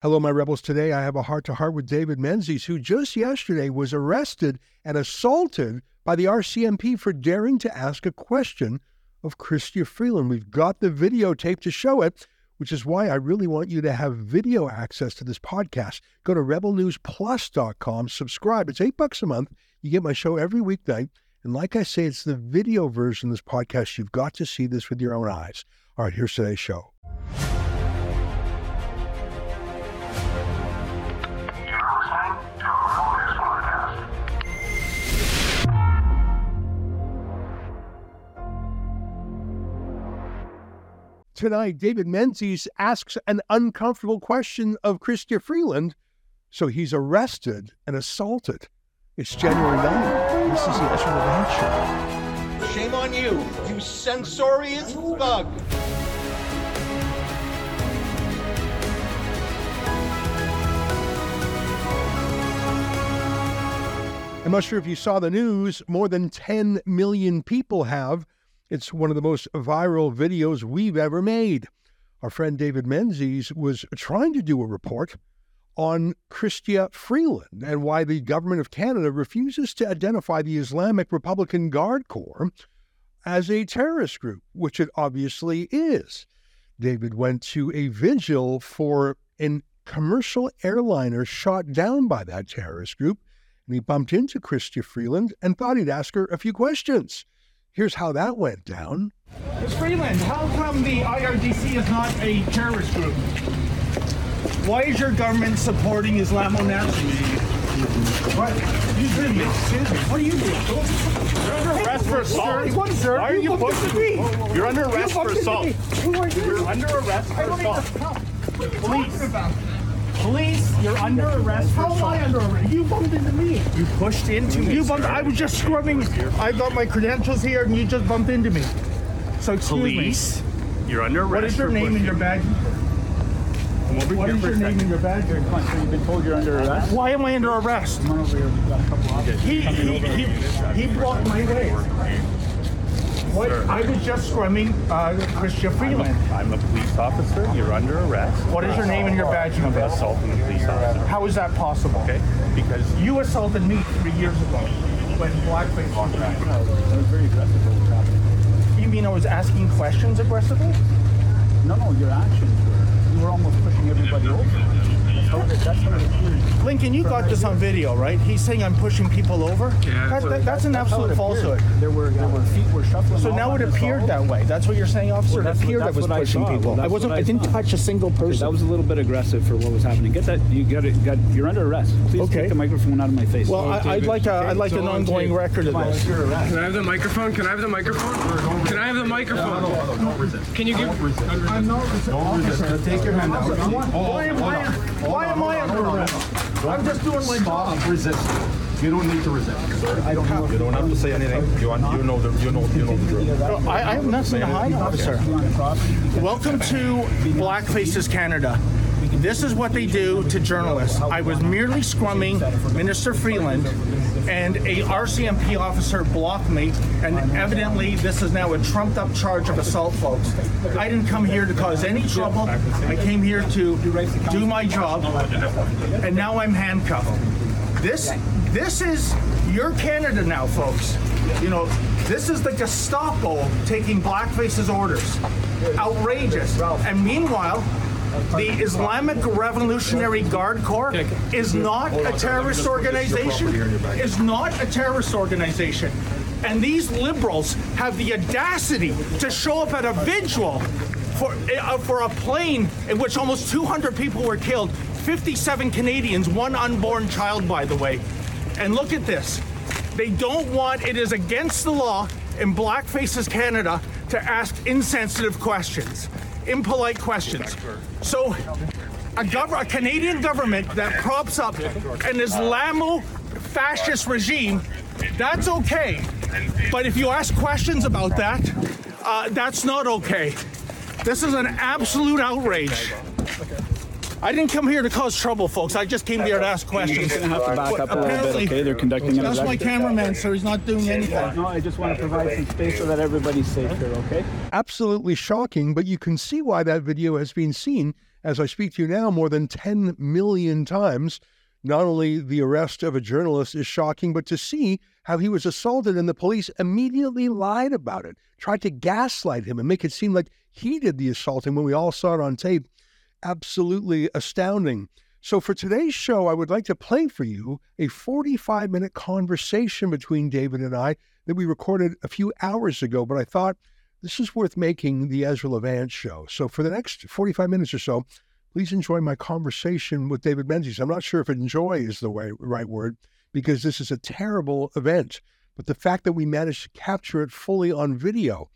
Hello, my rebels. Today I have a heart to heart with David Menzies, who just yesterday was arrested and assaulted by the RCMP for daring to ask a question of Chrystia Freeland. We've got the videotape to show it, which is why I really want you to have video access to this podcast. Go to rebelnewsplus.com, subscribe. It's eight bucks a month. You get my show every weeknight. And like I say, it's the video version of this podcast. You've got to see this with your own eyes. All right, here's today's show. Tonight, David Menzies asks an uncomfortable question of Chrystia Freeland, so he's arrested and assaulted. It's January 9th. This is the Ezra Levant Show. Shame on you, you censorious thug. I'm not sure if you saw the news, more than 10 million people have it's one of the most viral videos we've ever made. Our friend David Menzies was trying to do a report on Chrystia Freeland and why the government of Canada refuses to identify the Islamic Republican Guard Corps as a terrorist group, which it obviously is. David went to a vigil for a commercial airliner shot down by that terrorist group, and he bumped into Chrystia Freeland and thought he'd ask her a few questions. Here's how that went down. Ms. Freeland, how come the IRGC is not a terrorist group? Why is your government supporting Islamo nationalism? What? Excuse me. Excuse me. What are you doing? You're under arrest for assault. What, sir? Why are you, you pushing me? You're under arrest you for assault. Who are you? You're under arrest for assault. What are you talking about? Police, you're under arrest How am I under arrest? You bumped into me. You pushed into me. You bumped. I was just scrubbing. I got my credentials here, and you just bumped into me. So excuse Police, me. you're under arrest. What is your name and your badge? Come over What here is for your a name second. and your badge? So you've been told you're under arrest? Why am I under arrest? Come on over here. We've got a couple officers. He he he, he blocked my way. What? Sir. I was just scrumming uh, Chrystia Freeland. I'm a police officer. You're under arrest. What is your name and your badge I'm number? assaulting a police officer. How is that possible? Okay? Because You assaulted me three years ago when blackface was back. That was very aggressive what was happening. You mean I was asking questions aggressively? No, no, your actions were. You were almost pushing everybody over. That's how it, that's how it appears. Lincoln, you got this on video, right? He's saying I'm pushing people over. That, that- that's an That's absolute falsehood. There were, there were feet were shuffling. So now it appeared that way. That's what you're saying, officer. Well, it that's what- I was what I saw. people. Well, I wasn't. I I didn't touch a single person. That was a little bit aggressive for what was happening. Get that. You got it. Got. You're under arrest. Please Okay. take the microphone out of my face. well, I, I'd like a, I'd like an ongoing record of this. Can I have the microphone? Can I have the microphone? Can I have the microphone? Can you give? I'm not officer. Take your hand out. Why am I? Why am I under arrest? I'm just doing my job. resist. You don't need to resist. I don't have. You don't have to say anything. You, want, you know the you know you know the drill. I, I have nothing to hide, officer. Welcome to Black Faces Canada. This is what they do to journalists. I was merely scrumming Minister Freeland, and a RCMP officer blocked me, and evidently this is now a trumped-up charge of assault, folks. I didn't come here to cause any trouble. I came here to do my job, and now I'm handcuffed. This, this is your Canada now, folks. You know, this is the Gestapo taking blackface's orders. Outrageous. And meanwhile, the Islamic Revolutionary Guard Corps is not a terrorist organization. Is not a terrorist organization. And these liberals have the audacity to show up at a vigil for, uh, for a plane in which almost 200 people were killed, 57 Canadians, one unborn child, by the way. And look at this. They don't want, it is against the law in Black Faces Canada to ask insensitive questions, impolite questions. So, a, gov- a Canadian government that props up an Islamo fascist regime, that's okay. But if you ask questions about that, uh, that's not okay. This is an absolute outrage. I didn't come here to cause trouble, folks. I just came here to ask questions. You're gonna have to back up a little bit, apparently- okay? They're conducting an That's my investigation. cameraman, so he's not doing anything. No, I just want to provide some space so that everybody's safe here, okay? Absolutely shocking, but you can see why that video has been seen, as I speak to you now, more than 10 million times. Not only the arrest of a journalist is shocking, but to see how he was assaulted and the police immediately lied about it, tried to gaslight him and make it seem like he did the assaulting when we all saw it on tape. Absolutely astounding. So, for today's show, I would like to play for you a 45 minute conversation between David and I that we recorded a few hours ago, but I thought this is worth making the Ezra Levant show. So, for the next 45 minutes or so, please enjoy my conversation with David Menzies. I'm not sure if enjoy is the way, right word because this is a terrible event, but the fact that we managed to capture it fully on video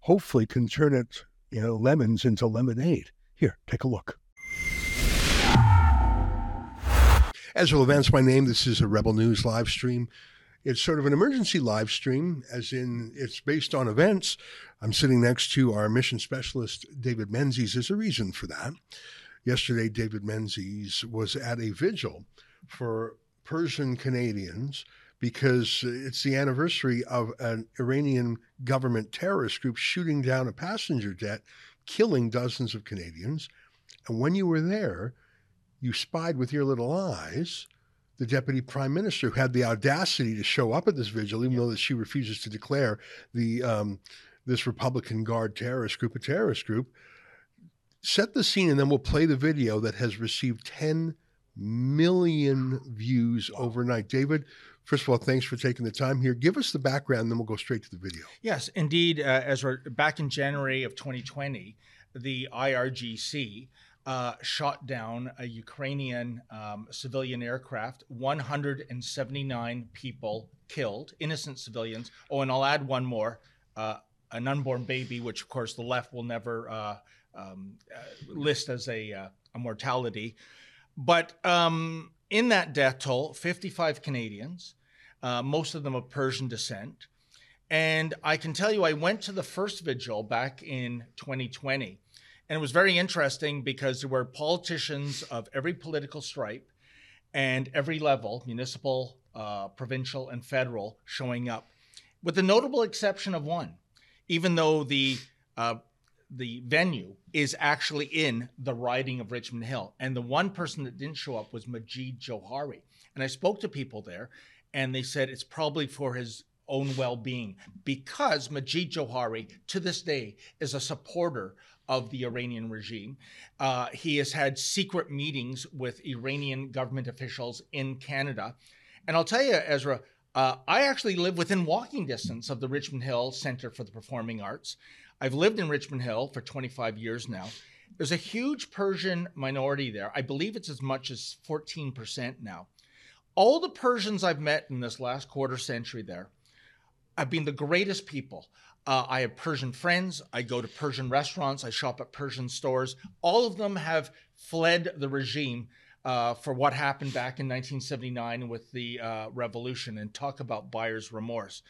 hopefully can turn it, you know, lemons into lemonade. Here, take a look. Ezra Levant's my name. This is a Rebel News live stream. It's sort of an emergency live stream, as in it's based on events. I'm sitting next to our mission specialist, David Menzies. There's a reason for that. Yesterday, David Menzies was at a vigil for Persian Canadians because it's the anniversary of an Iranian government terrorist group shooting down a passenger jet, killing dozens of Canadians. And when you were there, you spied with your little eyes the deputy prime minister who had the audacity to show up at this vigil, even though that she refuses to declare the um, this Republican Guard terrorist group a terrorist group. Set the scene, and then we'll play the video that has received 10 million views overnight. David, first of all, thanks for taking the time here. Give us the background, then we'll go straight to the video. Yes, indeed. Uh, Ezra, back in January of 2020, the IRGC uh, shot down a Ukrainian um, civilian aircraft, 179 people killed, innocent civilians. Oh, and I'll add one more uh, an unborn baby, which of course the left will never uh, um, uh, list as a, uh, a mortality. But um, in that death toll, 55 Canadians, uh, most of them of Persian descent. And I can tell you, I went to the first vigil back in 2020. And it was very interesting because there were politicians of every political stripe and every level municipal, uh, provincial, and federal showing up, with the notable exception of one. Even though the uh, the venue is actually in the riding of Richmond Hill. And the one person that didn't show up was Majid Jowhari. And I spoke to people there, and they said it's probably for his own well being because Majid Jowhari, to this day, is a supporter of the Iranian regime. Uh, he has had secret meetings with Iranian government officials in Canada. And I'll tell you, Ezra, uh, I actually live within walking distance of the Richmond Hill Center for the Performing Arts. I've lived in Richmond Hill for 25 years now. There's a huge Persian minority there. I believe it's as much as 14% now. All the Persians I've met in this last quarter century there have been the greatest people. Uh, I have Persian friends. I go to Persian restaurants. I shop at Persian stores. All of them have fled the regime uh, for what happened back in 1979 with the uh, revolution and talk about buyer's remorse.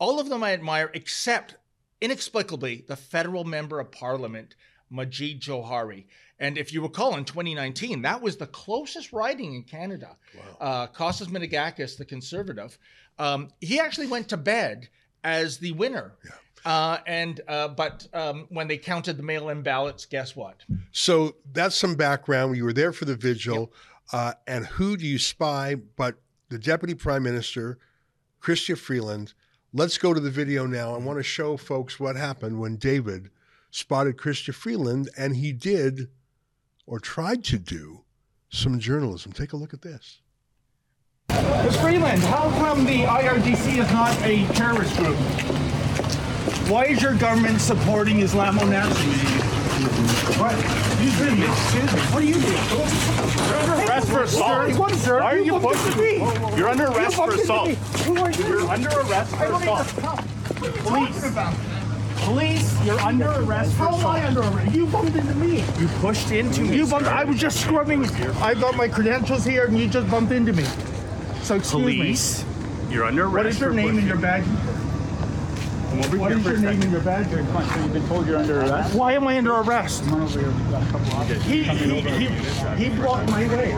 All of them I admire, except inexplicably the federal member of parliament, Majid Jowhari. And if you recall, in 2019, that was the closest riding in Canada. Uh, Costas Menegakis, the conservative, um, he actually went to bed as the winner. Uh, and uh, but um, when they counted the mail-in ballots, guess what? So that's some background. You were there for the vigil. Uh, and who do you spy but the Deputy Prime Minister, Chrystia Freeland? Let's go to the video now. I want to show folks what happened when David spotted Chrystia Freeland, and he did, or tried to do, some journalism. Take a look at this. Ms. Freeland, how come the IRGC is not a terrorist group? Why is your government supporting Islamo-Nazis? What? Excuse me. Excuse me. What are you doing? You're under arrest for assault. What, sir? Why are you bumped into pushing me. You're under arrest for assault. Who are you? You're under arrest I for don't even assault. come. What are you talking about? Police, you're under arrest for How am I under arrest? You bumped into me. You pushed into me. You bumped. I was just scrubbing. I got my credentials here, and you just bumped into me. So excuse Police, you're under arrest is your for name and pushing. your badge? What is your name and your badge? So you've been told you're under arrest? Why am I under arrest? Come on over here, we've got a couple officers. He, he, he, he blocked my way.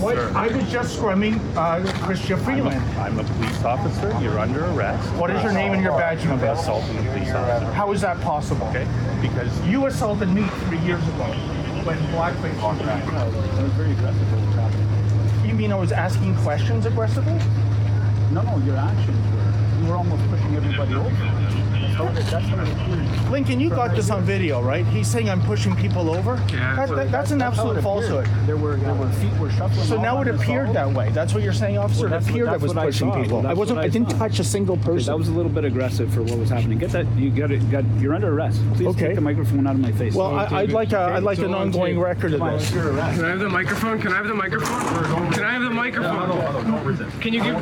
What? I was just scrumming uh, Chrystia Freeland. I'm a police officer. You're under arrest. What is your name and your badge number? assaulting a police officer. How is that possible? Okay? Because You assaulted me three years ago when blackface was That was very aggressive what was happening. You mean I was asking questions aggressively? No, no, your actions were, you were almost pushing everybody over. Lincoln, you got this on video, right? He's saying I'm pushing people over. Yeah, That- that- that's an That's how it absolute falsehood. There were, there were feet were shuffling. So now it appeared that way. That's what you're saying, officer. Well, it appeared I was that's what I pushing people. Well, I wasn't. I I didn't touch a single person. That was a little bit aggressive for what was happening. Get that, you got it, got, you're under arrest. Please Okay. take the microphone out of my face. well, I, I'd like a, I'd like an ongoing record of this. Can I have the microphone? Can I have the microphone? Can I have the microphone? Can you give?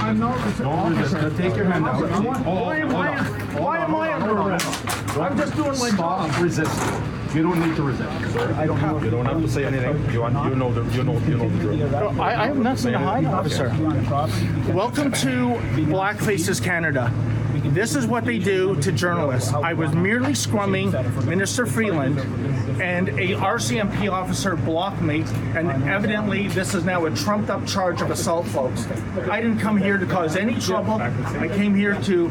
I'm not. Officer, take your hand out. Why am I? Why am I under arrest? I'm just doing my job. Stop resisting. You don't need to resist. Sir, I don't have. You don't have to say anything. You, un- you know the you know you know the drill. I, I have nothing to hide, officer. You on the property? Welcome to Black Faces Canada. This is what they do to journalists. I was merely scrumming Minister Freeland, and a RCMP officer blocked me, and evidently this is now a trumped-up charge of assault, folks. I didn't come here to cause any trouble. I came here to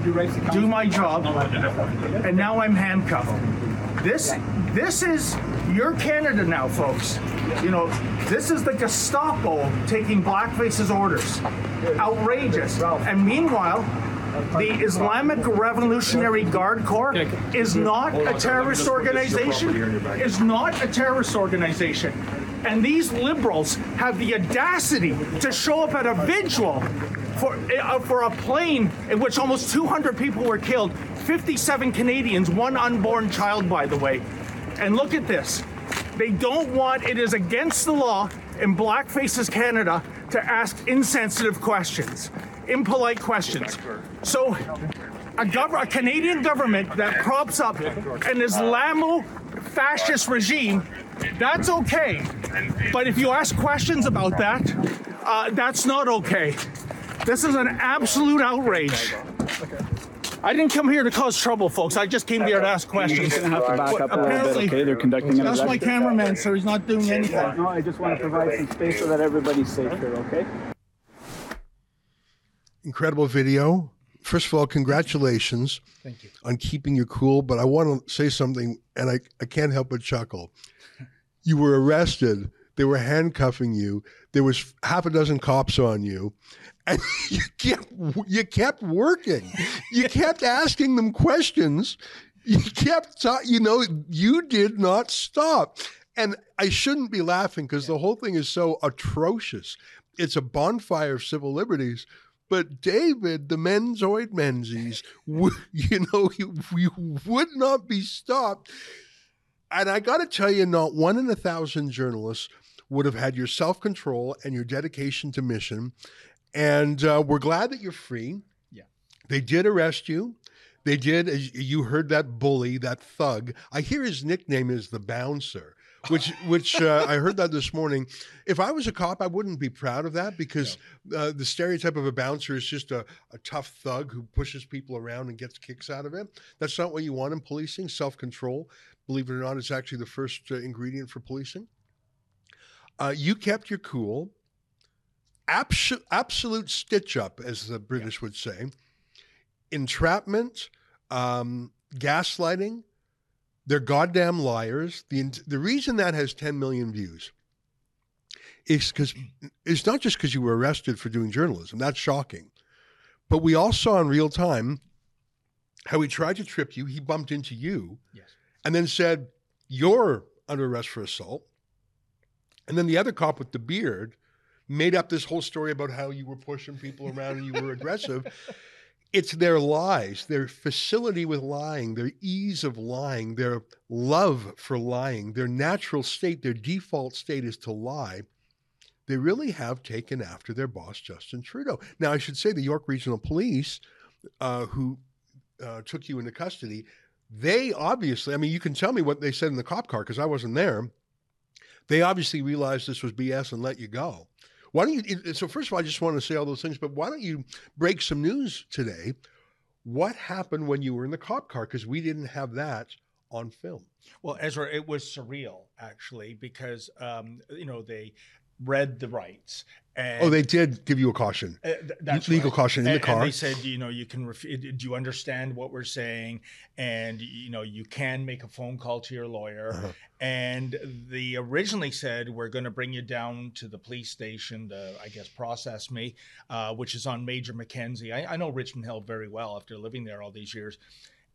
do my job, and now I'm handcuffed. This, this is your Canada now, folks. You know, this is the Gestapo taking blackface's orders. Outrageous. And meanwhile, the Islamic Revolutionary Guard Corps is not a terrorist organization. Is not a terrorist organization. And these liberals have the audacity to show up at a vigil for uh, for a plane in which almost 200 people were killed, 57 Canadians, one unborn child, by the way. And look at this. They don't want it is against the law in Black Faces Canada to ask insensitive questions, impolite questions. So a, gov- a Canadian government that props up an Islamo fascist regime, that's okay. But if you ask questions about that, uh, that's not okay. This is an absolute outrage. I didn't come here to cause trouble, folks. I just came here to ask questions. You're gonna have to back up a little Apparently- bit, okay? They're conducting an That's my cameraman, sir. He's not doing anything. No, I just want to provide some space so that everybody's safe here, okay? Incredible video. First of all, congratulations Thank you. on keeping your cool. But I want to say something, and I, I can't help but chuckle. You were arrested. They were handcuffing you. There was half a dozen cops on you, and you kept you kept working. You kept asking them questions. You kept, ta- you know, you did not stop. And I shouldn't be laughing because the whole thing is so atrocious. It's a bonfire of civil liberties. But David, the Menzoid Menzies, you know, you, you would not be stopped. And I got to tell you, not one in a thousand journalists would have had your self control and your dedication to mission. And uh, we're glad that you're free. Yeah. They did arrest you. They did, as you heard that bully, that thug. I hear his nickname is the bouncer, which which uh, I heard that this morning. If I was a cop, I wouldn't be proud of that because uh, the stereotype of a bouncer is just a, a tough thug who pushes people around and gets kicks out of it. That's not what you want in policing. Self control, believe it or not, is actually the first uh, ingredient for policing. Uh, you kept your cool. Abso- absolute stitch up, as the British would say. Entrapment, um, gaslighting. They're goddamn liars. The the reason that has 10 million views is because it's not just because you were arrested for doing journalism. That's shocking. But we all saw in real time how he tried to trip you. He bumped into you, Yes. and then said, "You're under arrest for assault." And then the other cop with the beard made up this whole story about how you were pushing people around and you were aggressive. It's their lies, their facility with lying, their ease of lying, their love for lying, their natural state, their default state is to lie. They really have taken after their boss, Justin Trudeau. Now, I should say the York Regional Police, uh, who uh, took you into custody, they obviously, I mean, you can tell me what they said in the cop car because I wasn't there. They obviously realized this was BS and let you go. Why don't you? So first of all, I just want to say all those things, but why don't you break some news today? What happened when you were in the cop car? Because we didn't have that on film. Well, Ezra, it was surreal actually because um, you know they read the rights. And Oh, they did give you a caution. Uh, th- legal right. caution in the car. And they said, you know, you can. Ref- do you understand what we're saying? And you know, you can make a phone call to your lawyer. Uh-huh. And they originally said we're going to bring you down to the police station to, I guess, process me, uh, which is on Major Mackenzie. I, I know Richmond Hill very well after living there all these years.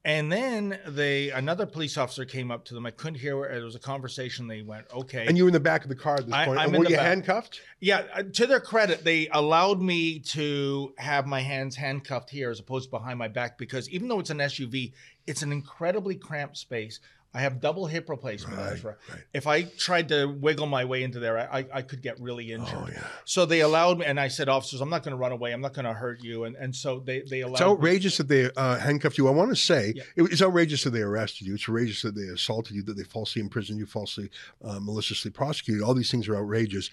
And then they another police officer came up to them. I couldn't hear. Where it was a conversation. They went, "Okay." And you were in the back of the car at this I- point. I'm and were you back. handcuffed? Yeah, uh, to their credit, they allowed me to have my hands handcuffed here as opposed to behind my back because even though it's an SUV, it's an incredibly cramped space. I have double hip replacement, Ezra. If I tried to wiggle my way into there, I, I, I could get really injured. Oh, yeah. So they allowed me, and I said, officers, I'm not going to run away. I'm not going to hurt you. And and so they they allowed. It's outrageous that they uh, handcuffed you. I want to say Yeah. it- it's outrageous that they arrested you. It's outrageous that they assaulted you, that they falsely imprisoned you, falsely, uh, maliciously prosecuted. All these things are outrageous.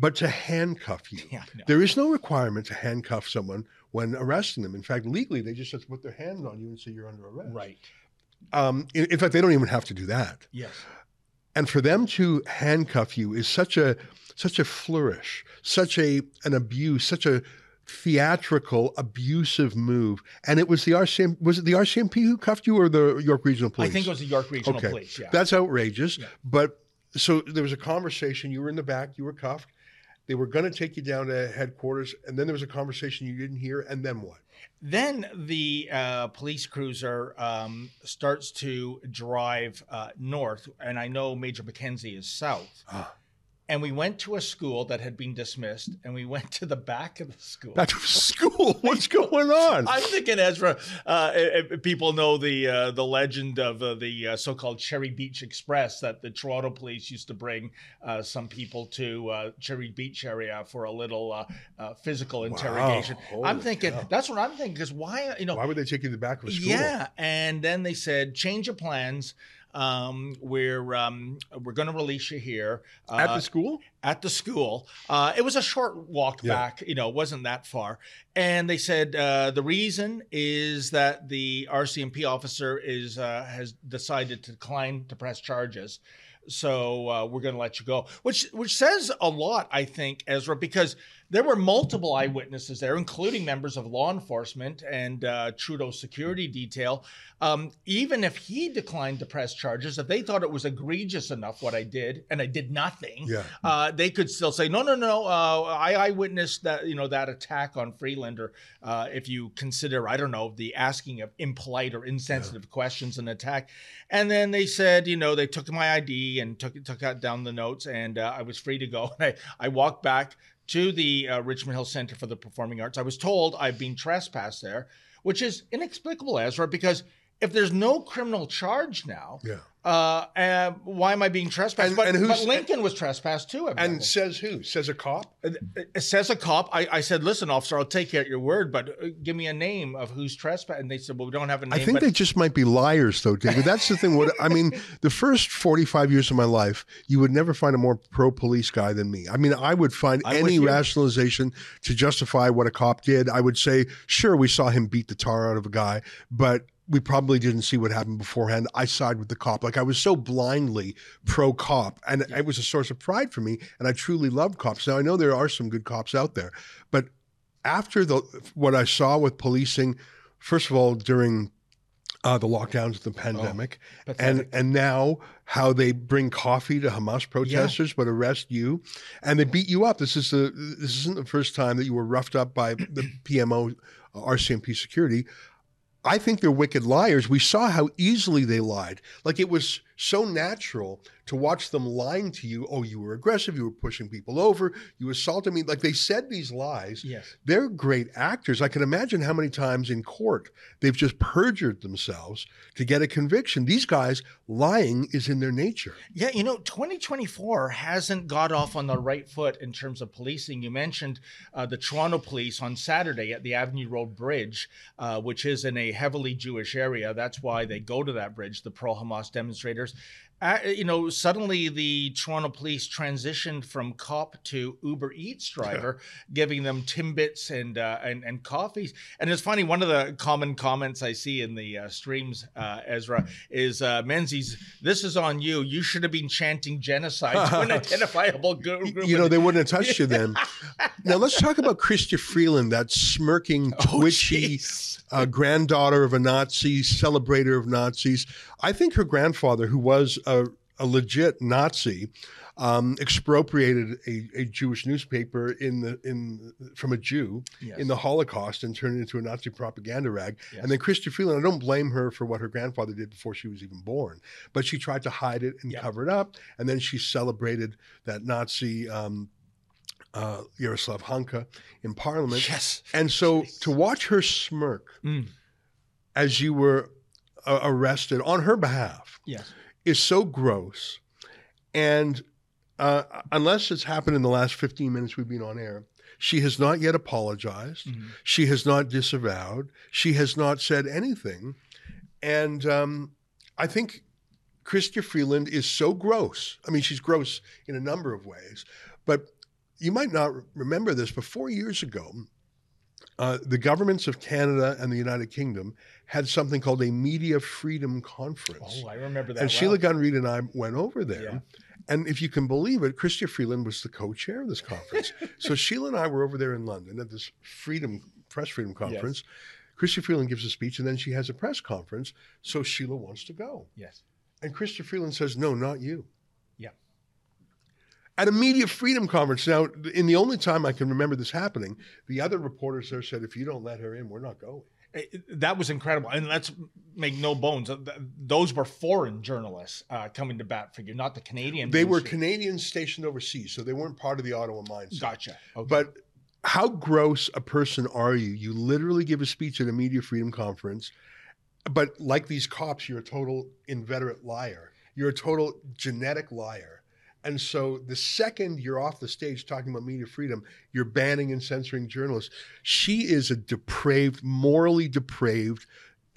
But to handcuff you, Yeah, no. there is no requirement to handcuff someone when arresting them. In fact, legally, they just have to put their hand on you and say you're under arrest. Right. Um, in, in fact, they don't even have to do that. Yes. And for them to handcuff you is such a such a flourish, such a an abuse, such a theatrical, abusive move. And it was the RCMP. was it the RCMP who cuffed you or the York Regional Police? I think it was the York Regional okay. Police. Yeah. That's outrageous. Yeah. But so there was a conversation. You were in the back. You were cuffed. They were going to take you down to headquarters, and then there was a conversation you didn't hear. And then what? Then the uh, police cruiser um, starts to drive uh, north, and I know Major Mackenzie is south. And we went to a school that had been dismissed, and we went to the back of the school. That's school. What's going on? I'm thinking, Ezra. Uh, if- if people know the uh, the legend of uh, the uh, so-called Cherry Beach Express that the Toronto police used to bring uh, some people to uh, Cherry Beach area for a little uh, uh, physical interrogation. Wow. I'm thinking cow. that's what I'm thinking because why you know Why would they take you to the back of a school? yeah, and then they said change of plans. Um, we're um, we're going to release you here uh, At the school? at the school. Uh, it was a short walk Yeah. back, you know, it wasn't that far. And they said uh, the reason is that the RCMP officer is uh, has decided to decline to press charges. So uh, we're going to let you go, which which says a lot, I think, Ezra, because there were multiple eyewitnesses there, including members of law enforcement and uh, Trudeau security detail. Um, even if he declined to press charges, if they thought it was egregious enough what I did, and I did nothing, Yeah. uh, they could still say, no, no, no. Uh, I, I witnessed that, you know, that attack on Freelander. Uh, if you consider, I don't know, the asking of impolite or insensitive questions an attack, and then they said, you know, they took my ID and took took out down the notes, and uh, I was free to go. And I, I walked back to the uh, Richmond Hill Center for the Performing Arts. I was told I've been trespassed there, which is inexplicable, Ezra, because if there's no criminal charge now, Yeah. Uh, uh, why am I being trespassed? And- but, and who's- but Lincoln was trespassed too. evidently. And says who? Says a cop? it says a cop. I, I said, listen, officer, I'll take you at your word, but uh, give me a name of who's trespassed. And they said, well, we don't have a name. I think but they just might be liars, though, David. That's the thing. What I mean, the first forty-five years of my life, you would never find a more pro-police guy than me. I mean, I would find I'm any rationalization to justify what a cop did. I would say, sure, we saw him beat the tar out of a guy, but we probably didn't see what happened beforehand. I side with the cop. Like I was so blindly pro-cop, and it was a source of pride for me. And I truly loved cops. Now I know there are some good cops out there, but after the what I saw with policing, first of all during uh, the lockdowns of the pandemic, and and now how they bring coffee to Hamas protesters but arrest you, and they beat you up. This is the this isn't the first time that you were roughed up by the PMO, uh, RCMP security. I think they're wicked liars. We saw how easily they lied. Like it was so natural to watch them lying to you. Oh, you were aggressive. You were pushing people over. You assaulted me. Like they said these lies. Yes. They're great actors. I can imagine how many times in court they've just perjured themselves to get a conviction. These guys, lying is in their nature. Yeah, you know, 2024 hasn't got off on the right foot in terms of policing. You mentioned uh, the Toronto police on Saturday at the Avenue Road Bridge, uh, which is in a heavily Jewish area. That's why they go to that bridge, the pro Hamas demonstrators. Uh, you know, suddenly the Toronto police transitioned from cop to Uber Eats driver, giving them Timbits and, uh, and and coffees. And it's funny. One of the common comments I see in the uh, streams, uh, Ezra, is uh, Menzies. This is on you. You should have been chanting genocide to an identifiable group. You know, they wouldn't have touched you then. now let's talk about Chrystia Freeland, that smirking, twitchy jeez. uh, granddaughter of a Nazi, celebrator of Nazis. I think her grandfather, who was a, a legit Nazi, um, expropriated a, a Jewish newspaper in the in from a Jew Yes. in the Holocaust and turned it into a Nazi propaganda rag. Yes. And then Chrystia Freeland, I don't blame her for what her grandfather did before she was even born, but she tried to hide it and Yeah. cover it up. And then she celebrated that Nazi. Um, uh, Yaroslav Hunka in Parliament. Yes. And so to watch her smirk Mm. as you were uh, arrested on her behalf Yes. is so gross. And uh, unless it's happened in the last 15 minutes we've been on air, she has not yet apologized. Mhm. She has not disavowed. She has not said anything. And um, I think Chrystia Freeland is so gross. I mean, she's gross in a number of ways. But you might not remember this, but four years ago, uh, the governments of Canada and the United Kingdom had something called a Media Freedom Conference. Oh, I remember that. and well. Sheila Gunn Reid and I went over there. Yeah. And if you can believe it, Chrystia Freeland was the co-chair of this conference. so Sheila and I were over there in London at this freedom press freedom conference. Chrystia Freeland gives a speech and then she has a press conference. So Sheila wants to go. Yes. And Chrystia Freeland says, No, not you. At a media freedom conference. Now, in the only time I can remember this happening, the other reporters there said, If you don't let her in, we're not going. Eh, That was incredible, and let's make no bones. uh, Those were foreign journalists uh, coming to bat for you, not the Canadian. They were Canadians stationed overseas, so they weren't part of the Ottawa mindset. Gotcha. Okay. But how gross a person are you? You literally give a speech at a media freedom conference, but like these cops, you're a total inveterate liar. You're a total genetic liar. And so the second you're off the stage talking about media freedom, you're banning and censoring journalists. She is a depraved, morally depraved,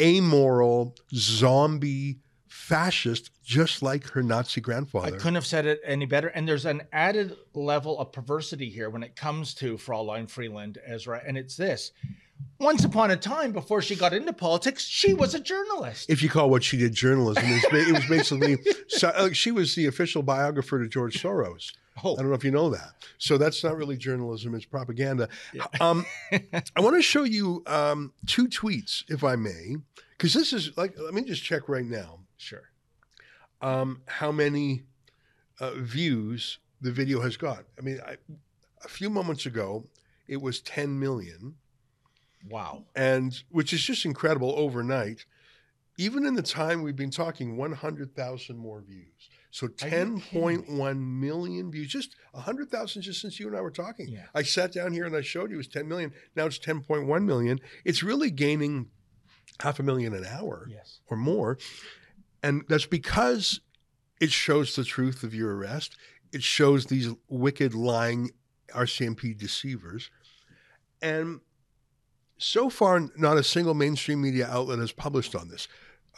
amoral, zombie, fascist, just like her Nazi grandfather. I couldn't have said it any better. And there's an added level of perversity here when it comes to Fraulein Freeland, Ezra, and it's this. Once upon a time, before she got into politics, she was a journalist. if you call what she did journalism, it was, it was basically so, uh, she was the official biographer to George Soros. Oh. I don't know if you know that. So that's not really journalism; it's propaganda. Um, I want to show you um, two tweets, if I may, because this is like. Let me just check right now Sure. um, how many uh, views the video has got. I mean, I, a few moments ago, it was 10 million Wow. and which is just incredible overnight. Even in the time we've been talking, 100,000 more views. So Are you kidding 10.1 million views, just 100,000 just since you and I were talking. Yeah. I sat down here and I showed you it was 10 million. Now it's 10.1 million. It's really gaining half a million an hour Yes. or more. And that's because it shows the truth of your arrest. It shows these wicked, lying RCMP deceivers. And so far, not a single mainstream media outlet has published on this.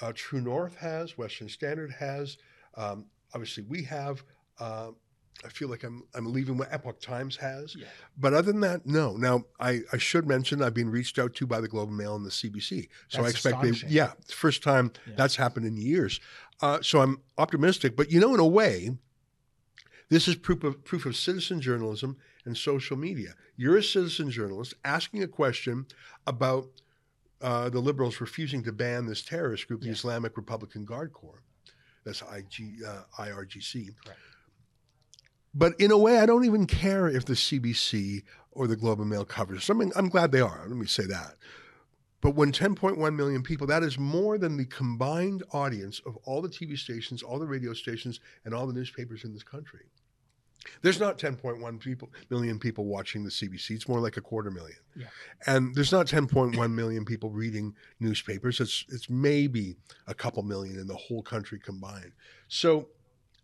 Uh, True North has, Western Standard has, um, obviously we have. Uh, I feel like I'm I'm leaving what Epoch Times has. Yeah. But other than that, no. Now I, I should mention I've been reached out to by the Globe and Mail and the CBC. So I expect they yeah, first time Yeah. that's happened in years. Uh, so I'm optimistic. But you know, in a way, this is proof of proof of citizen journalism and social media. You're a citizen journalist asking a question about uh, the liberals refusing to ban this terrorist group, the Yeah. Islamic Republican Guard Corps. That's IG, uh, IRGC. Correct. But in a way, I don't even care if the CBC or the Globe and Mail covers. I mean, I'm glad they are. Let me say that. But when 10.1 million people, that is more than the combined audience of all the TV stations, all the radio stations, and all the newspapers in this country. There's not 10.1 people, million people watching the CBC. It's more like a quarter million. Yeah. And there's not 10.1 million people reading newspapers. It's it's maybe a couple million in the whole country combined. So,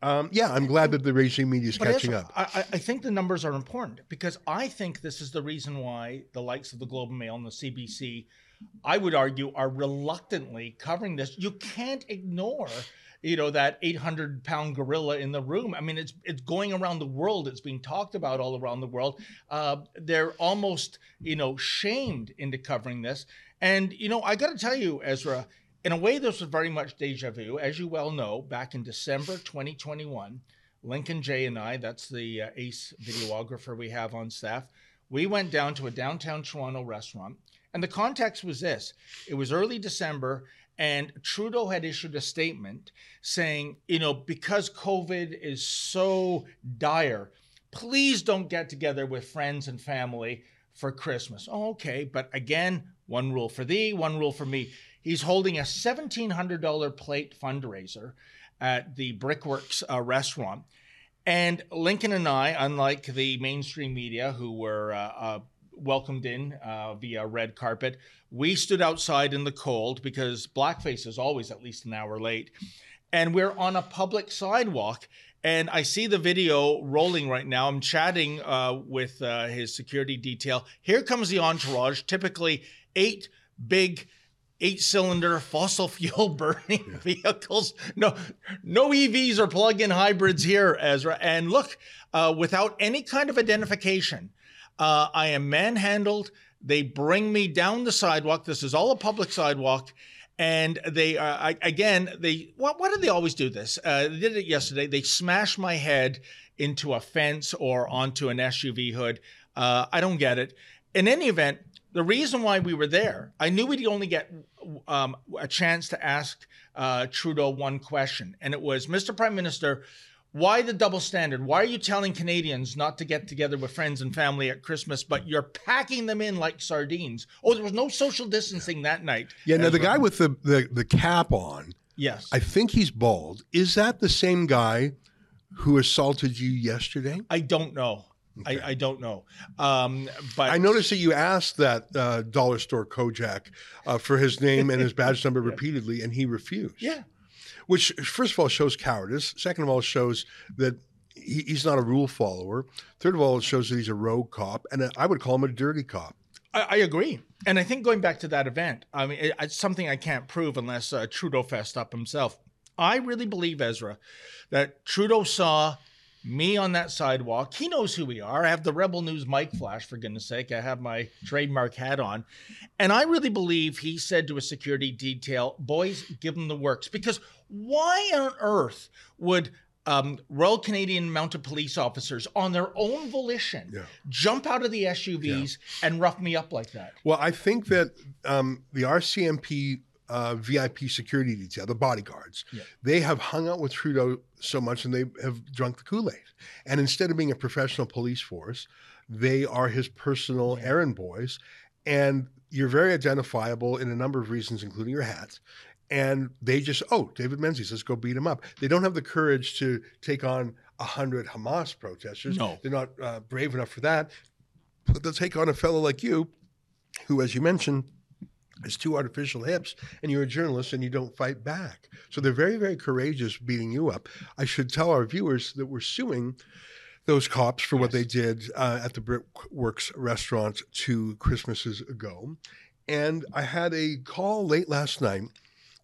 um, yeah, I'm glad that the mainstream media is catching up. I, I- I think the numbers are important because I think this is the reason why the likes of the Globe and Mail and the CBC, I would argue, are reluctantly covering this. You can't ignore you know that 800 pound gorilla in the room. I mean it's it's going around the world. It's being talked about all around the world. Uh, they're almost you know shamed into covering this. And you know i got to tell you ezra in a way this was very much deja vu. As you well know back in december 2021 Lincoln Jay and i that's the uh, ace videographer we have on staff we went down to a downtown toronto restaurant. And the context was this. It was early December, and Trudeau had issued a statement saying, you know, because COVID is so dire, please don't get together with friends and family for Christmas. Oh, okay. But again, one rule for thee, one rule for me. He's holding a $1,700 plate fundraiser at the Brickworks uh, restaurant. And Lincoln and I, unlike the mainstream media who were uh, uh, welcomed in uh, via red carpet. We stood outside in the cold because blackface is always at least an hour late. And we're on a public sidewalk. And I see the video rolling right now. I'm chatting uh, with uh, his security detail. Here comes the entourage, typically eight big eight cylinder fossil fuel burning yeah. vehicles. No, no EVs or plug in hybrids here, Ezra. And look, uh, without any kind of identification, uh, I am manhandled. They bring me down the sidewalk. This is all a public sidewalk. And they, uh, I, again, they, what, why do they always do this? Uh, they did it yesterday. They smash my head into a fence or onto an SUV hood. Uh, I don't get it. In any event, the reason why we were there, I knew we'd only get um, a chance to ask uh, Trudeau one question, and it was, Mr. Prime Minister, why the double standard? Why are you telling Canadians not to get together with friends and family at Christmas, but you're packing them in like sardines? Oh, there was no social distancing that night. Yeah, now the guy with the, the, the cap on, yes, I think he's bald. Is that the same guy who assaulted you yesterday? I don't know. Okay. I, I, don't know. Um, but I noticed that you asked that uh, dollar store Kojak uh, for his name and his badge number repeatedly, and he refused. Yeah which first of all shows cowardice. Second of all, shows that he, he's not a rule follower. Third of all, it shows that he's a rogue cop, and I would call him a dirty cop. I, I agree, and I think going back to that event, I mean, it, it's something I can't prove unless uh, Trudeau fessed up himself. I really believe Ezra that Trudeau saw me on that sidewalk. He knows who we are. I have the Rebel News mic flash, for goodness sake. I have my trademark hat on. And I really believe he said to a security detail, boys, give them the works. Because why on earth would um, Royal Canadian Mounted Police officers, on their own volition, yeah. jump out of the SUVs yeah. and rough me up like that? Well, I think that um, the RCMP uh, VIP security detail, the bodyguards, yeah. they have hung out with Trudeau so much and they have drunk the Kool Aid. And instead of being a professional police force, they are his personal yeah. errand boys. And you're very identifiable in a number of reasons, including your hat. And they just, oh, David Menzies, let's go beat him up. They don't have the courage to take on a hundred Hamas protesters. No. They're not uh, brave enough for that. But they'll take on a fellow like you, who, as you mentioned, has two artificial hips and you're a journalist and you don't fight back. So they're very, very courageous beating you up. I should tell our viewers that we're suing those cops for what they did uh, at the Brickworks restaurant two Christmases ago. And I had a call late last night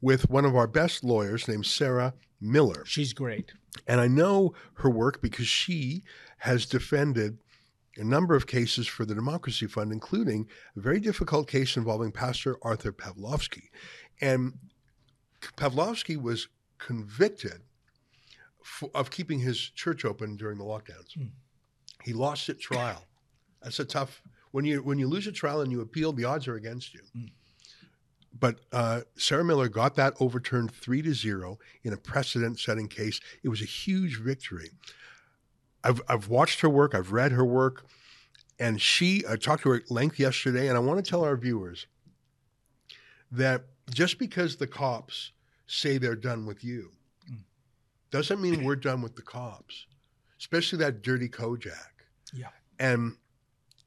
with one of our best lawyers named Sarah Miller. She's great. And I know her work because she has defended a number of cases for the Democracy Fund, including a very difficult case involving Pastor Artur Pawlowski. And Pawlowski was convicted for, of keeping his church open during the lockdowns. Mm. He lost at trial. That's a tough when you when you lose a trial and you appeal, the odds are against you. Mm. But uh, Sarah Miller got that overturned three to zero in a precedent-setting case. It was a huge victory. I've, I've watched her work, I've read her work, and she, I talked to her at length yesterday, and I want to tell our viewers that just because the cops say they're done with you doesn't mean we're done with the cops, especially that dirty Kojak. Yeah. And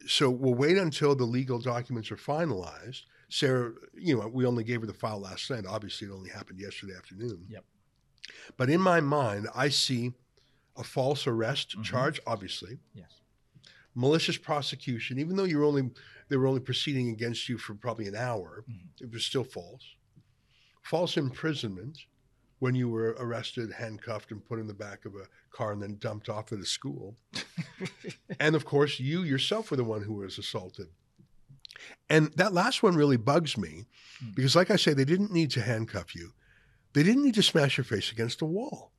so we'll wait until the legal documents are finalized. Sarah, you know, we only gave her the file last night. Obviously, it only happened yesterday afternoon. Yep. But in my mind, I see a false arrest mm-hmm. charge, obviously. Yes. Malicious prosecution, even though you're only they were only proceeding against you for probably an hour, mm-hmm. it was still false. False imprisonment, when you were arrested, handcuffed, and put in the back of a car and then dumped off at a school. and of course, you yourself were the one who was assaulted. And that last one really bugs me hmm. because, like I say, they didn't need to handcuff you, they didn't need to smash your face against a wall.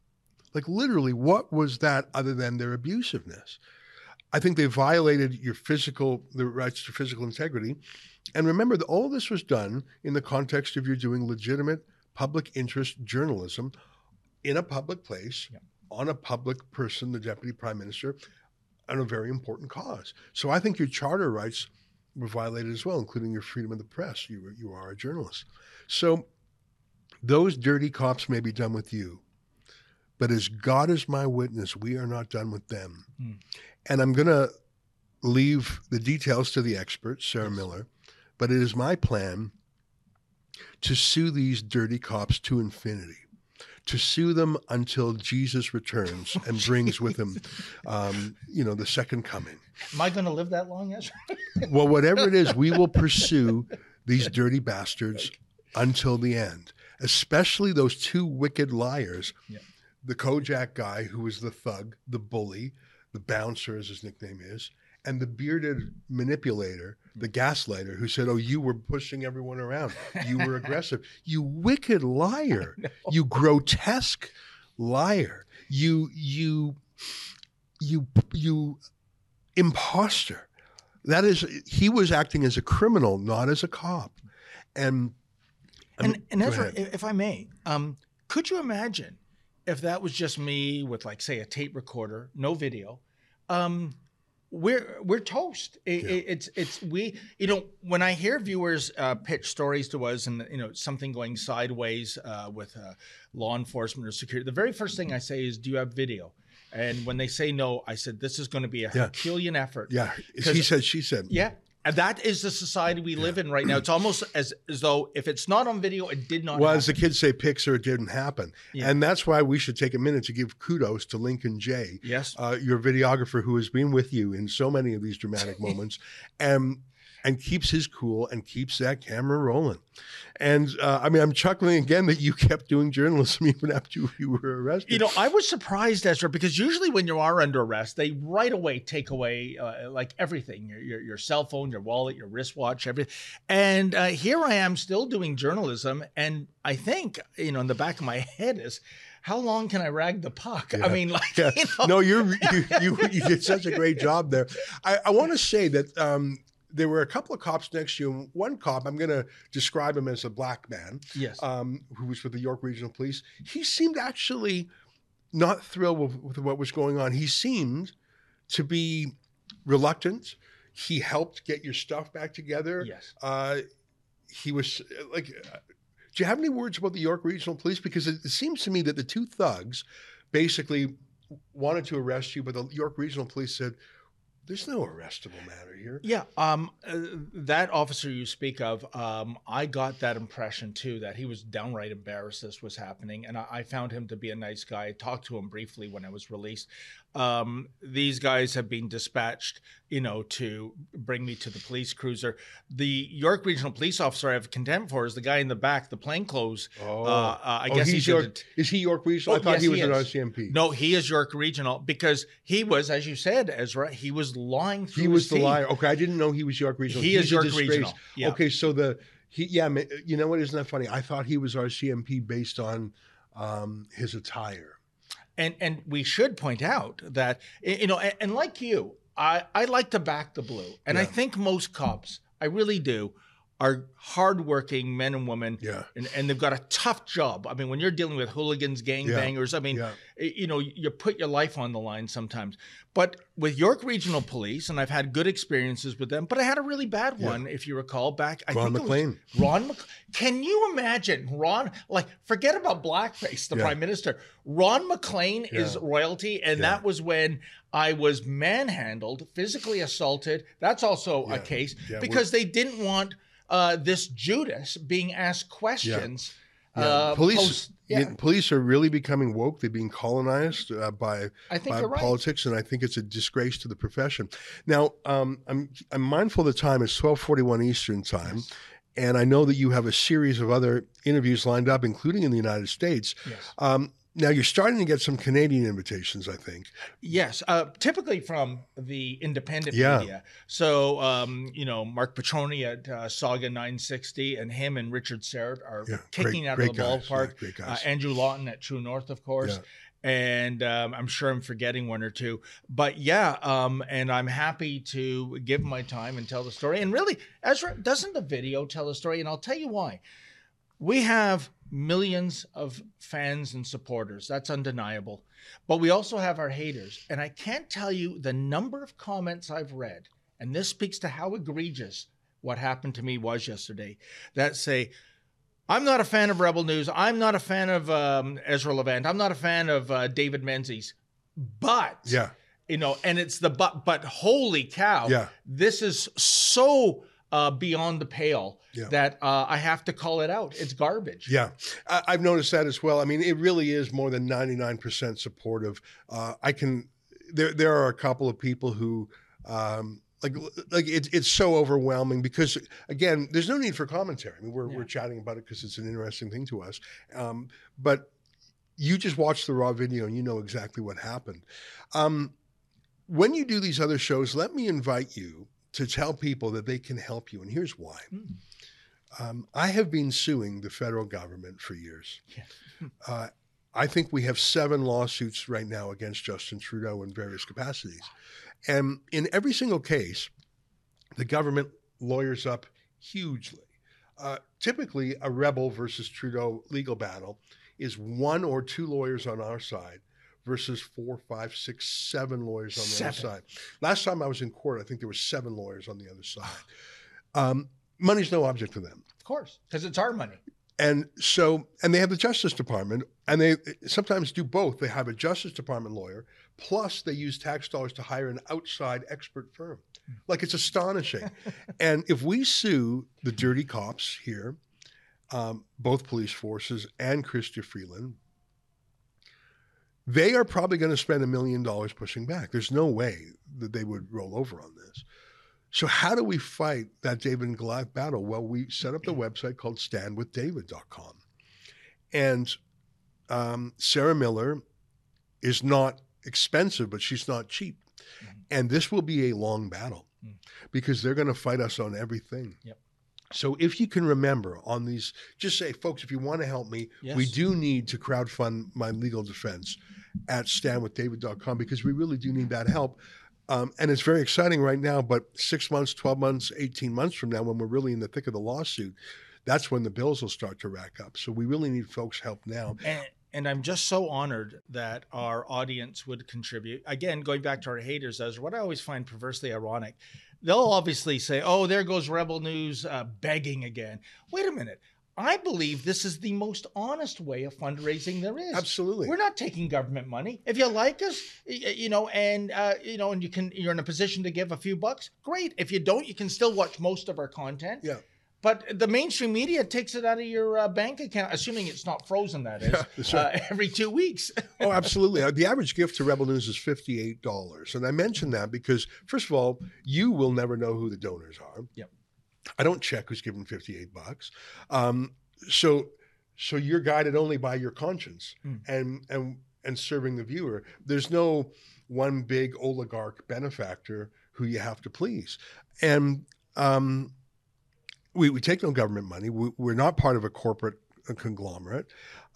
Like, literally, what was that other than their abusiveness? I think they violated your physical, the rights to physical integrity. And remember that all this was done in the context of you doing legitimate public interest journalism in a public place on a public person, the deputy prime minister, on a very important cause. So I think your charter rights were violated as well, including your freedom of the press. You, you are a journalist. So those dirty cops may be done with you, but as God is my witness, we are not done with them. Hmm. And I'm going to leave the details to the expert, Sarah Miller, but it is my plan to sue these dirty cops to infinity. To sue them until Jesus returns and brings with him, um, you know, the second coming. Am I going to live that long, Ezra? Well, whatever it is, we will pursue these dirty bastards until the end, especially those two wicked liars. The Kojak guy, who was the thug, the bully, the bouncer, as his nickname is, and the bearded manipulator, the gaslighter, who said, Oh, you were pushing everyone around. You were aggressive. You wicked liar. You grotesque liar. You, you, you, you imposter. That is, he was acting as a criminal, not as a cop. And And, and go Ezra, if if I may, um, could you imagine if that was just me with, like, say, a tape recorder, no video? Um, we're we're toast. It, it- it's it's we. You know, when I hear viewers uh, pitch stories to us, and you know something going sideways uh, with uh, law enforcement or security, the very first thing I say is, "Do you have video?" And when they say no, I said, "This is going to be a Yeah. Herculean effort." yeah, he said, she said. Yeah. And that is the society we live in right now. It's almost as, as though if it's not on video, it did not Well, happen. as the kids say, "Pixar it didn't happen. Yeah. And that's why we should take a minute to give kudos to Lincoln Jay, Yes. uh, your videographer who has been with you in so many of these dramatic moments and, and keeps his cool and keeps that camera rolling. And uh, I mean, I'm chuckling again that you kept doing journalism even after you, were arrested. You know, I was surprised, Ezra, because usually when you are under arrest, they right away take away uh, like everything your, your, your cell phone, your wallet, your wristwatch, everything. And uh, here I am still doing journalism. And I think, you know, in the back of my head is, how long can I rag the puck? I mean, like, Yeah. you know, No, you're, you, you, you did such a great job there. I, I want to say that um, there were a couple of cops next to you. One cop, I'm going to describe him as a black man. Yes. Um, who was with the York Regional Police. He seemed actually not thrilled with, with what was going on. He seemed to be reluctant. He helped get your stuff back together. Yes. Uh, he was like, uh, do you have any words about the York Regional Police? Because it, it seems to me that the two thugs basically wanted to arrest you, but the York Regional Police said, there's no arrestable matter here. Yeah, um, uh, that officer you speak of, um, I got that impression too that he was downright embarrassed this was happening, and I, I found him to be a nice guy. I talked to him briefly when I was released. Um, these guys have been dispatched, you know, to bring me to the police cruiser. The York Regional Police officer I have contempt for is the guy in the back, the plainclothes. Oh, uh, uh, I Oh, guess he's he's York. det- is he York Regional? I Oh, thought yes, he was he an. RCMP. No, he is York Regional because he was, as you said, Ezra, he was lying through he was the teeth. liar. Okay, I didn't know he was York Regional. He He's is York disgrace. Regional, yeah. Okay, so the he yeah, you know what? Isn't that funny? I thought he was RCMP based on um, his attire. And and we should point out that you know and, and like you i i like to back the blue. And i think most cops i really do are hardworking men and women Yeah. and, and they've got a tough job i mean when you're dealing with hooligans gangbangers i mean Yeah. you know you put your life on the line sometimes but with york regional police and i've had good experiences with them but i had a really bad one if you recall back I Ron think MacLean. Ron, can you imagine Ron? Like, forget about blackface, the Yeah. prime minister. Ron MacLean is royalty, and Yeah. that was when I was manhandled, physically assaulted. That's also Yeah. a case Yeah, because they didn't want uh, this Judas being asked questions. Yeah. Uh, police, post- yeah. yeah, police are really becoming woke. They're being colonized uh, by, by right. politics, and I think it's a disgrace to the profession. Now, um, I'm I'm mindful the time is twelve forty one Eastern time, and I know that you have a series of other interviews lined up, including in the United States. Yes. Um, now you're starting to get some Canadian invitations, I think. Yes, uh, typically from the independent Yeah. media. So, um, you know, Mark Petroni at uh, Sauga 960 and him and Richard Serrett are Yeah, kicking great- out great of the guys, ballpark. yeah, great Uh. Andrew Lawton at True North, of course. Yeah. And um, I'm sure I'm forgetting one or two, but yeah, um, and I'm happy to give my time and tell the story. And really, Ezra, doesn't the video tell the story? And I'll tell you why. We have millions of fans and supporters. That's undeniable. But we also have our haters. And I can't tell you the number of comments I've read, and this speaks to how egregious what happened to me was yesterday, that say, I'm not a fan of Rebel News. I'm not a fan of um, Ezra Levant. I'm not a fan of uh, David Menzies. But, Yeah. you know, and it's the but, but holy cow, Yeah. this is so uh, beyond the pale Yeah. that uh, I have to call it out. It's garbage. Yeah, I, I've noticed that as well. I mean, it really is more than 99% supportive. Uh, I can, there, there are a couple of people who, um, like, like it's it's so overwhelming because again, there's no need for commentary. I mean, we're we're chatting about it because it's an interesting thing to us. Um, but you just watch the raw video and you know exactly what happened. Um, when you do these other shows, let me invite you to tell people that they can help you, and here's why. Um, I have been suing the federal government for years. Uh, I think we have seven lawsuits right now against Justin Trudeau in various capacities. And in every single case, the government lawyers up hugely. Uh, typically, a rebel versus Trudeau legal battle is one or two lawyers on our side versus four, five, six, seven lawyers on the Seven. other side. Last time I was in court, I think there were seven lawyers on the other side. Um, money's no object to them. Of course, because it's our money. And so, and they have the Justice Department, and they sometimes do both. They have a Justice Department lawyer, plus they use tax dollars to hire an outside expert firm. Like it's astonishing. and if we sue the dirty cops here, um, both police forces and Chrystia Freeland, they are probably going to spend a million dollars pushing back. There's no way that they would roll over on this. So how do we fight that David and Goliath battle? Well, we set up the website called standwithdavid.com. And um, Sarah Miller is not expensive, but she's not cheap. And this will be a long battle because they're going to fight us on everything. Yep. So if you can remember on these, just say, folks, if you want to help me, we do need to crowdfund my legal defense at standwithdavid.com because we really do need that help. Um, and it's very exciting right now, but six months, 12 months, 18 months from now, when we're really in the thick of the lawsuit, that's when the bills will start to rack up. So we really need folks' help now. And, and I'm just so honored that our audience would contribute. Again, going back to our haters, as what I always find perversely ironic, they'll obviously say, "Oh, there goes Rebel News uh, begging again." Wait a minute. I believe this is the most honest way of fundraising there is. Absolutely. We're not taking government money. If you like us, you know, and uh, you know, and you can, you're in a position to give a few bucks. Great. If you don't, you can still watch most of our content. Yeah. But the mainstream media takes it out of your uh, bank account, assuming it's not frozen. That is that's right. uh, every two weeks. oh, absolutely. Uh, The average gift to Rebel News is $58. And I mention that because, first of all, you will never know who the donors are. Yep. I don't check who's given 58 bucks. Um, so, so you're guided only by your conscience and, and, and serving the viewer. There's no one big oligarch benefactor who you have to please. And, um, we, we take no government money. We, we're not part of a corporate uh, conglomerate.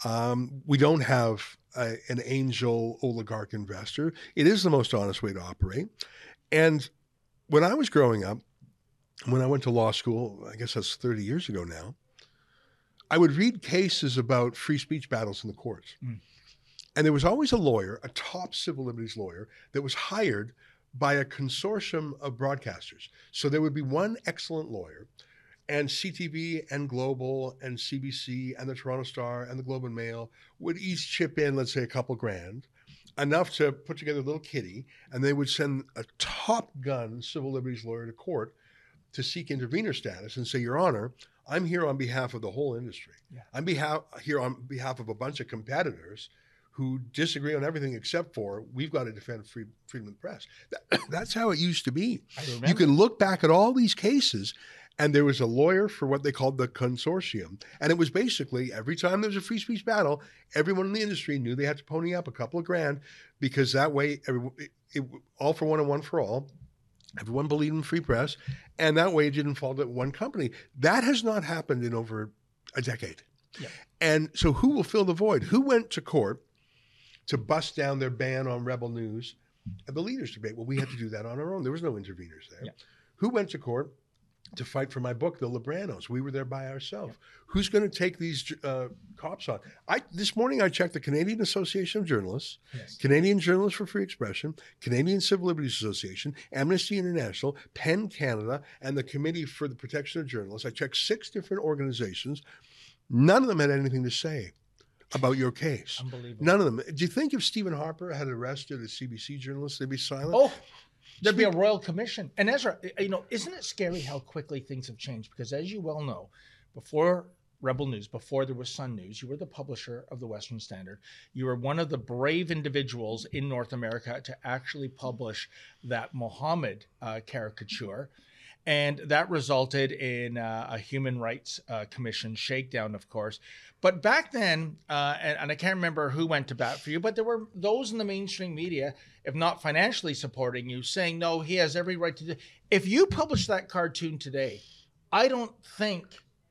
Um, we don't have a, an angel oligarch investor. It is the most honest way to operate. And when I was growing up, when I went to law school, I guess that's 30 years ago now, I would read cases about free speech battles in the courts. Hmm. And there was always a lawyer, a top civil liberties lawyer, that was hired by a consortium of broadcasters. So there would be one excellent lawyer, and CTV and Global and CBC and the Toronto Star and the Globe and Mail would each chip in, let's say, a couple grand, enough to put together a little kitty, and they would send a top gun civil liberties lawyer to court to seek intervener status and say, Your Honor, I'm here on behalf of the whole industry. I'm behalf, here on behalf of a bunch of competitors who disagree on everything except for we've got to defend free, freedom of the press. That, that's how it used to be. You can look back at all these cases And there was a lawyer for what they called the consortium. And it was basically every time there was a free speech battle, everyone in the industry knew they had to pony up a couple of grand because that way, every, it, it, all for one and one for all. Everyone believed in free press. And that way it didn't fall to one company. That has not happened in over a decade. And so who will fill the void? Who went to court to bust down their ban on rebel news at the leaders debate? Well, we had to do that on our own. There was no interveners there. Who went to court to fight for my book, The Libranos? We were there by ourselves. Who's going to take these uh, cops on? I this morning I checked the Canadian Association of Journalists, Canadian Journalists for Free Expression, Canadian Civil Liberties Association, Amnesty International, PEN Canada, and the Committee for the Protection of Journalists. I checked six different organizations. None of them had anything to say about your case. Unbelievable. None of them. Do you think if Stephen Harper had arrested a CBC journalist, they'd be silent? Oh, there'd be a royal commission. And Ezra, you know, isn't it scary how quickly things have changed? Because as you well know, before Rebel News, before there was Sun News, you were the publisher of the Western Standard. You were one of the brave individuals in North America to actually publish that Mohammed uh, caricature. And that resulted in uh, a Human Rights uh, Commission shakedown, of course. But back then, uh, and, and I can't remember who went to bat for you, but there were those in the mainstream media, if not financially supporting you, saying, no, he has every right to do. If you publish that cartoon today, I don't think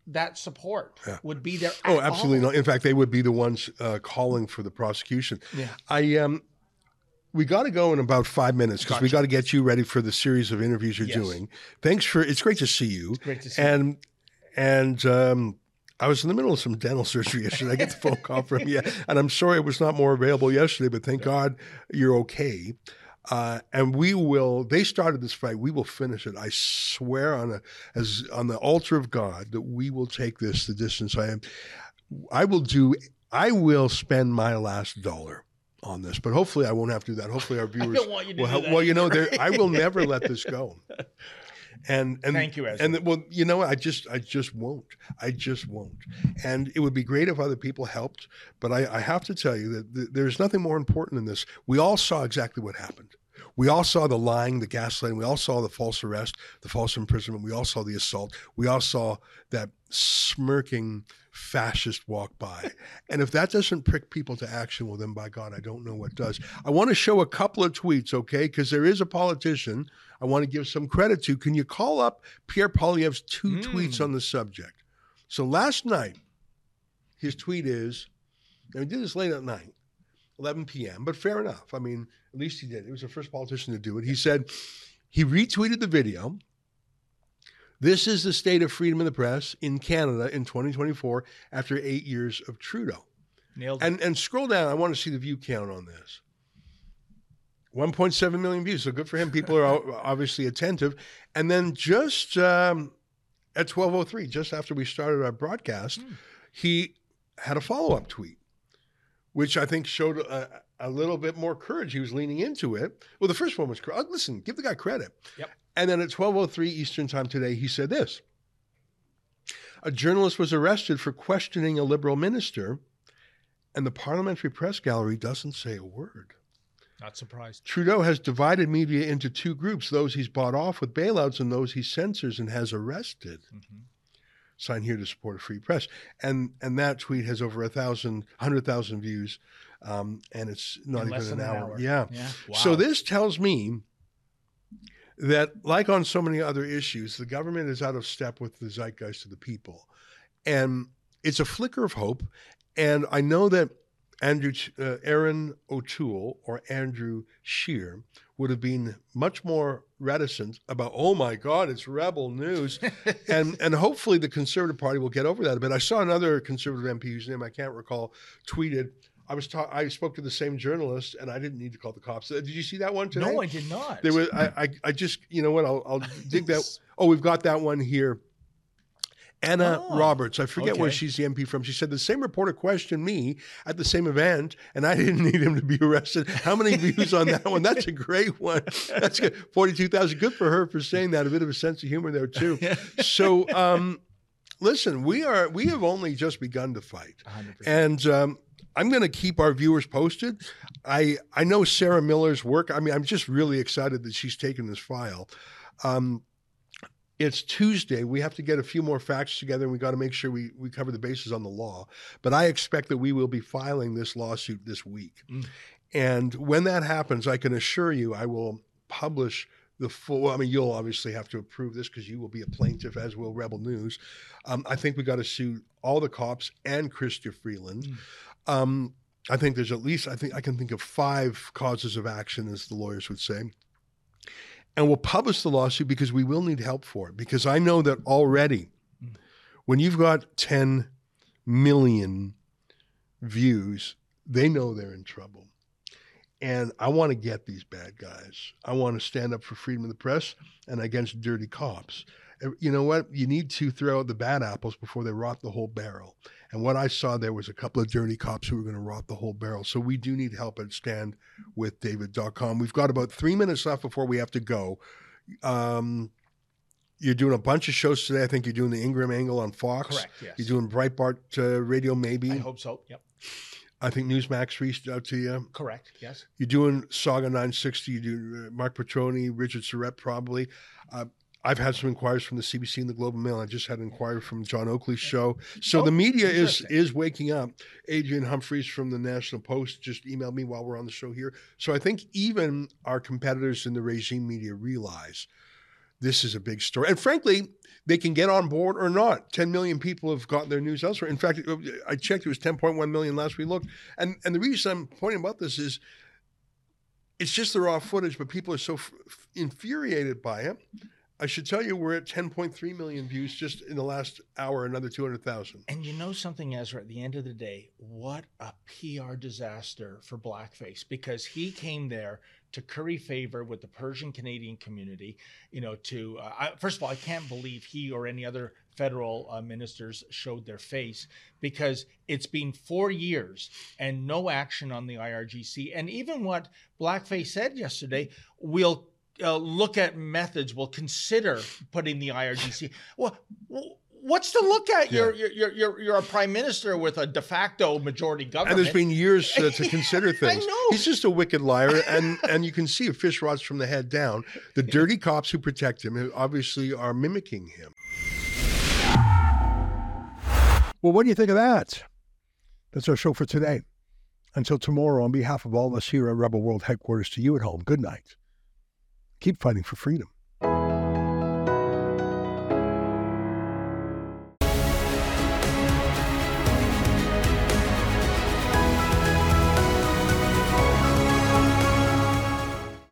that support would be there. Oh, absolutely all. not. In fact, they would be the ones uh, calling for the prosecution. Yeah. I um, we got to go in about five minutes because we got to get you ready for the series of interviews you're Yes. doing. Thanks for. It's great to see you. It's great to see and and um, I was in the middle of some dental surgery yesterday. I get the phone call from you, and I'm sorry it was not more available yesterday, but thank God you're okay. Uh, and we will. They started this fight. We will finish it. I swear on a as on the altar of God that we will take this the distance. I am. I will do. I will spend my last dollar on this, but hopefully I won't have to do that. Hopefully our viewers. don't want you to will do that Well, you know, I will never let this go. And and Thank you, Ezra. And well, you know. I just I just won't. I just won't. And it would be great if other people helped, but I, I have to tell you that th- there's nothing more important than this. We all saw exactly what happened. We all saw the lying, the gaslighting. We all saw the false arrest, the false imprisonment. We all saw the assault. We all saw that smirking fascist walk by. and if that doesn't prick people to action, well, then by God, I don't know what does. I want to show a couple of tweets, okay? Because there is a politician I want to give some credit to. Can you call up Pierre Poilievre's two hmm. tweets on the subject? So last night, his tweet is, and he did this late at night, 11 p.m., but fair enough. I mean, at least he did. He was the first politician to do it. He said he retweeted the video. This is the state of freedom of the press in Canada in 2024 after eight years of Trudeau. Nailed it. And and scroll down. I want to see the view count on this. 1.7 million views. So good for him. People are obviously attentive. And then just um, at 12:03, just after we started our broadcast, he had a follow-up tweet, which I think showed a, a little bit more courage. He was leaning into it. Well, the first one was uh, listen, give the guy credit. Yep. And then at 12:03 Eastern Time today, he said this. A journalist was arrested for questioning a liberal minister, and the parliamentary press gallery doesn't say a word. Not surprised. Trudeau has divided media into two groups those he's bought off with bailouts and those he censors and has arrested. Sign here to support a free press. And and that tweet has over a thousand, hundred thousand views. Um, and it's not In even an than an hour. hour. Yeah. Yeah. So this tells me that, like on so many other issues, the government is out of step with the zeitgeist of the people. And it's a flicker of hope. And I know that Andrew, uh, Erin O'Toole or Andrew Scheer would have been much more reticent about, oh my God, it's rebel news. and, and hopefully the Conservative Party will get over that a bit. I saw another Conservative MP whose name I can't recall tweeted, I was ta- I spoke to the same journalist and I didn't need to call the cops. Uh, Did you see that one today? No, I did not. There was I, I I just you know what I'll I'll dig that. Oh, we've got that one here. Anna Oh, Roberts, I forget where she's the MP from. She said the same reporter questioned me at the same event, and I didn't need him to be arrested. How many views on that one? That's a great one. That's good. Forty-two thousand. Good for her for saying that. A bit of a sense of humor there too. So, um, listen, we are we have only just begun to fight, 100%. and um, I'm going to keep our viewers posted. I I know Sarah Miller's work. I mean, I'm just really excited that she's taken this file. Um, It's Tuesday. We have to get a few more facts together and we got to make sure we, we cover the bases on the law. But I expect that we will be filing this lawsuit this week. And when that happens, I can assure you I will publish the full. I mean, you'll obviously have to approve this because you will be a plaintiff, as will Rebel News. Um, I think we got to sue all the cops and Chrystia Freeland. Um, I think there's at least I think I can think of five causes of action, as the lawyers would say. And we'll publish the lawsuit because we will need help for it. Because I know that already, when you've got 10 million views, they know they're in trouble. And I want to get these bad guys. I want to stand up for freedom of the press and against dirty cops. Uh, You know what? You need to throw out the bad apples before they rot the whole barrel. And what I saw there was a couple of dirty cops who were going to rot the whole barrel. So we do need help at standwithdavid.com. We've got about three minutes left before we have to go. Um, you're doing a bunch of shows today. I think you're doing the Ingraham Angle on Fox. Correct, yes. You're doing Breitbart uh, Radio, maybe. I hope so. Yep. I think Newsmax reached out to you. Correct. Yes. You're doing Sauga 960. You do uh, Mark Petroni, Richard Surrett, probably. Uh, I've had some inquiries from the CBC and the Globe and Mail. I just had an inquiry from John Oakley's show. So Oh, the media is is waking up. Adrian Humphreys from the National Post just emailed me while we're on the show here. So I think even our competitors in the regime media realize this is a big story. And frankly, they can get on board or not. 10 million people have gotten their news elsewhere. In fact, I checked, it was 10.1 million last we looked. And, and the reason I'm pointing about this is it's just the raw footage, but people are so f- infuriated by it. I should tell you, we're at 10.3 million views just in the last hour, another 200,000. And you know something, Ezra, at the end of the day, what a PR disaster for blackface because he came there to curry favor with the Persian Canadian community. You know, to uh, I, first of all, I can't believe he or any other federal uh, ministers showed their face because it's been four years and no action on the IRGC. And even what Blackface said yesterday, we'll uh, look at methods. We'll consider putting the IRGC. Well, what's to look at? You're, you're you're you're you're a prime minister with a de facto majority government. And there's been years uh, to consider things. I things. know. He's just a wicked liar, and and you can see if fish rots from the head down. The dirty cops who protect him obviously are mimicking him. Well, what do you think of that? That's our show for today. Until tomorrow, on behalf of all of us here at Rebel World Headquarters, to you at home, good night. Keep fighting for freedom.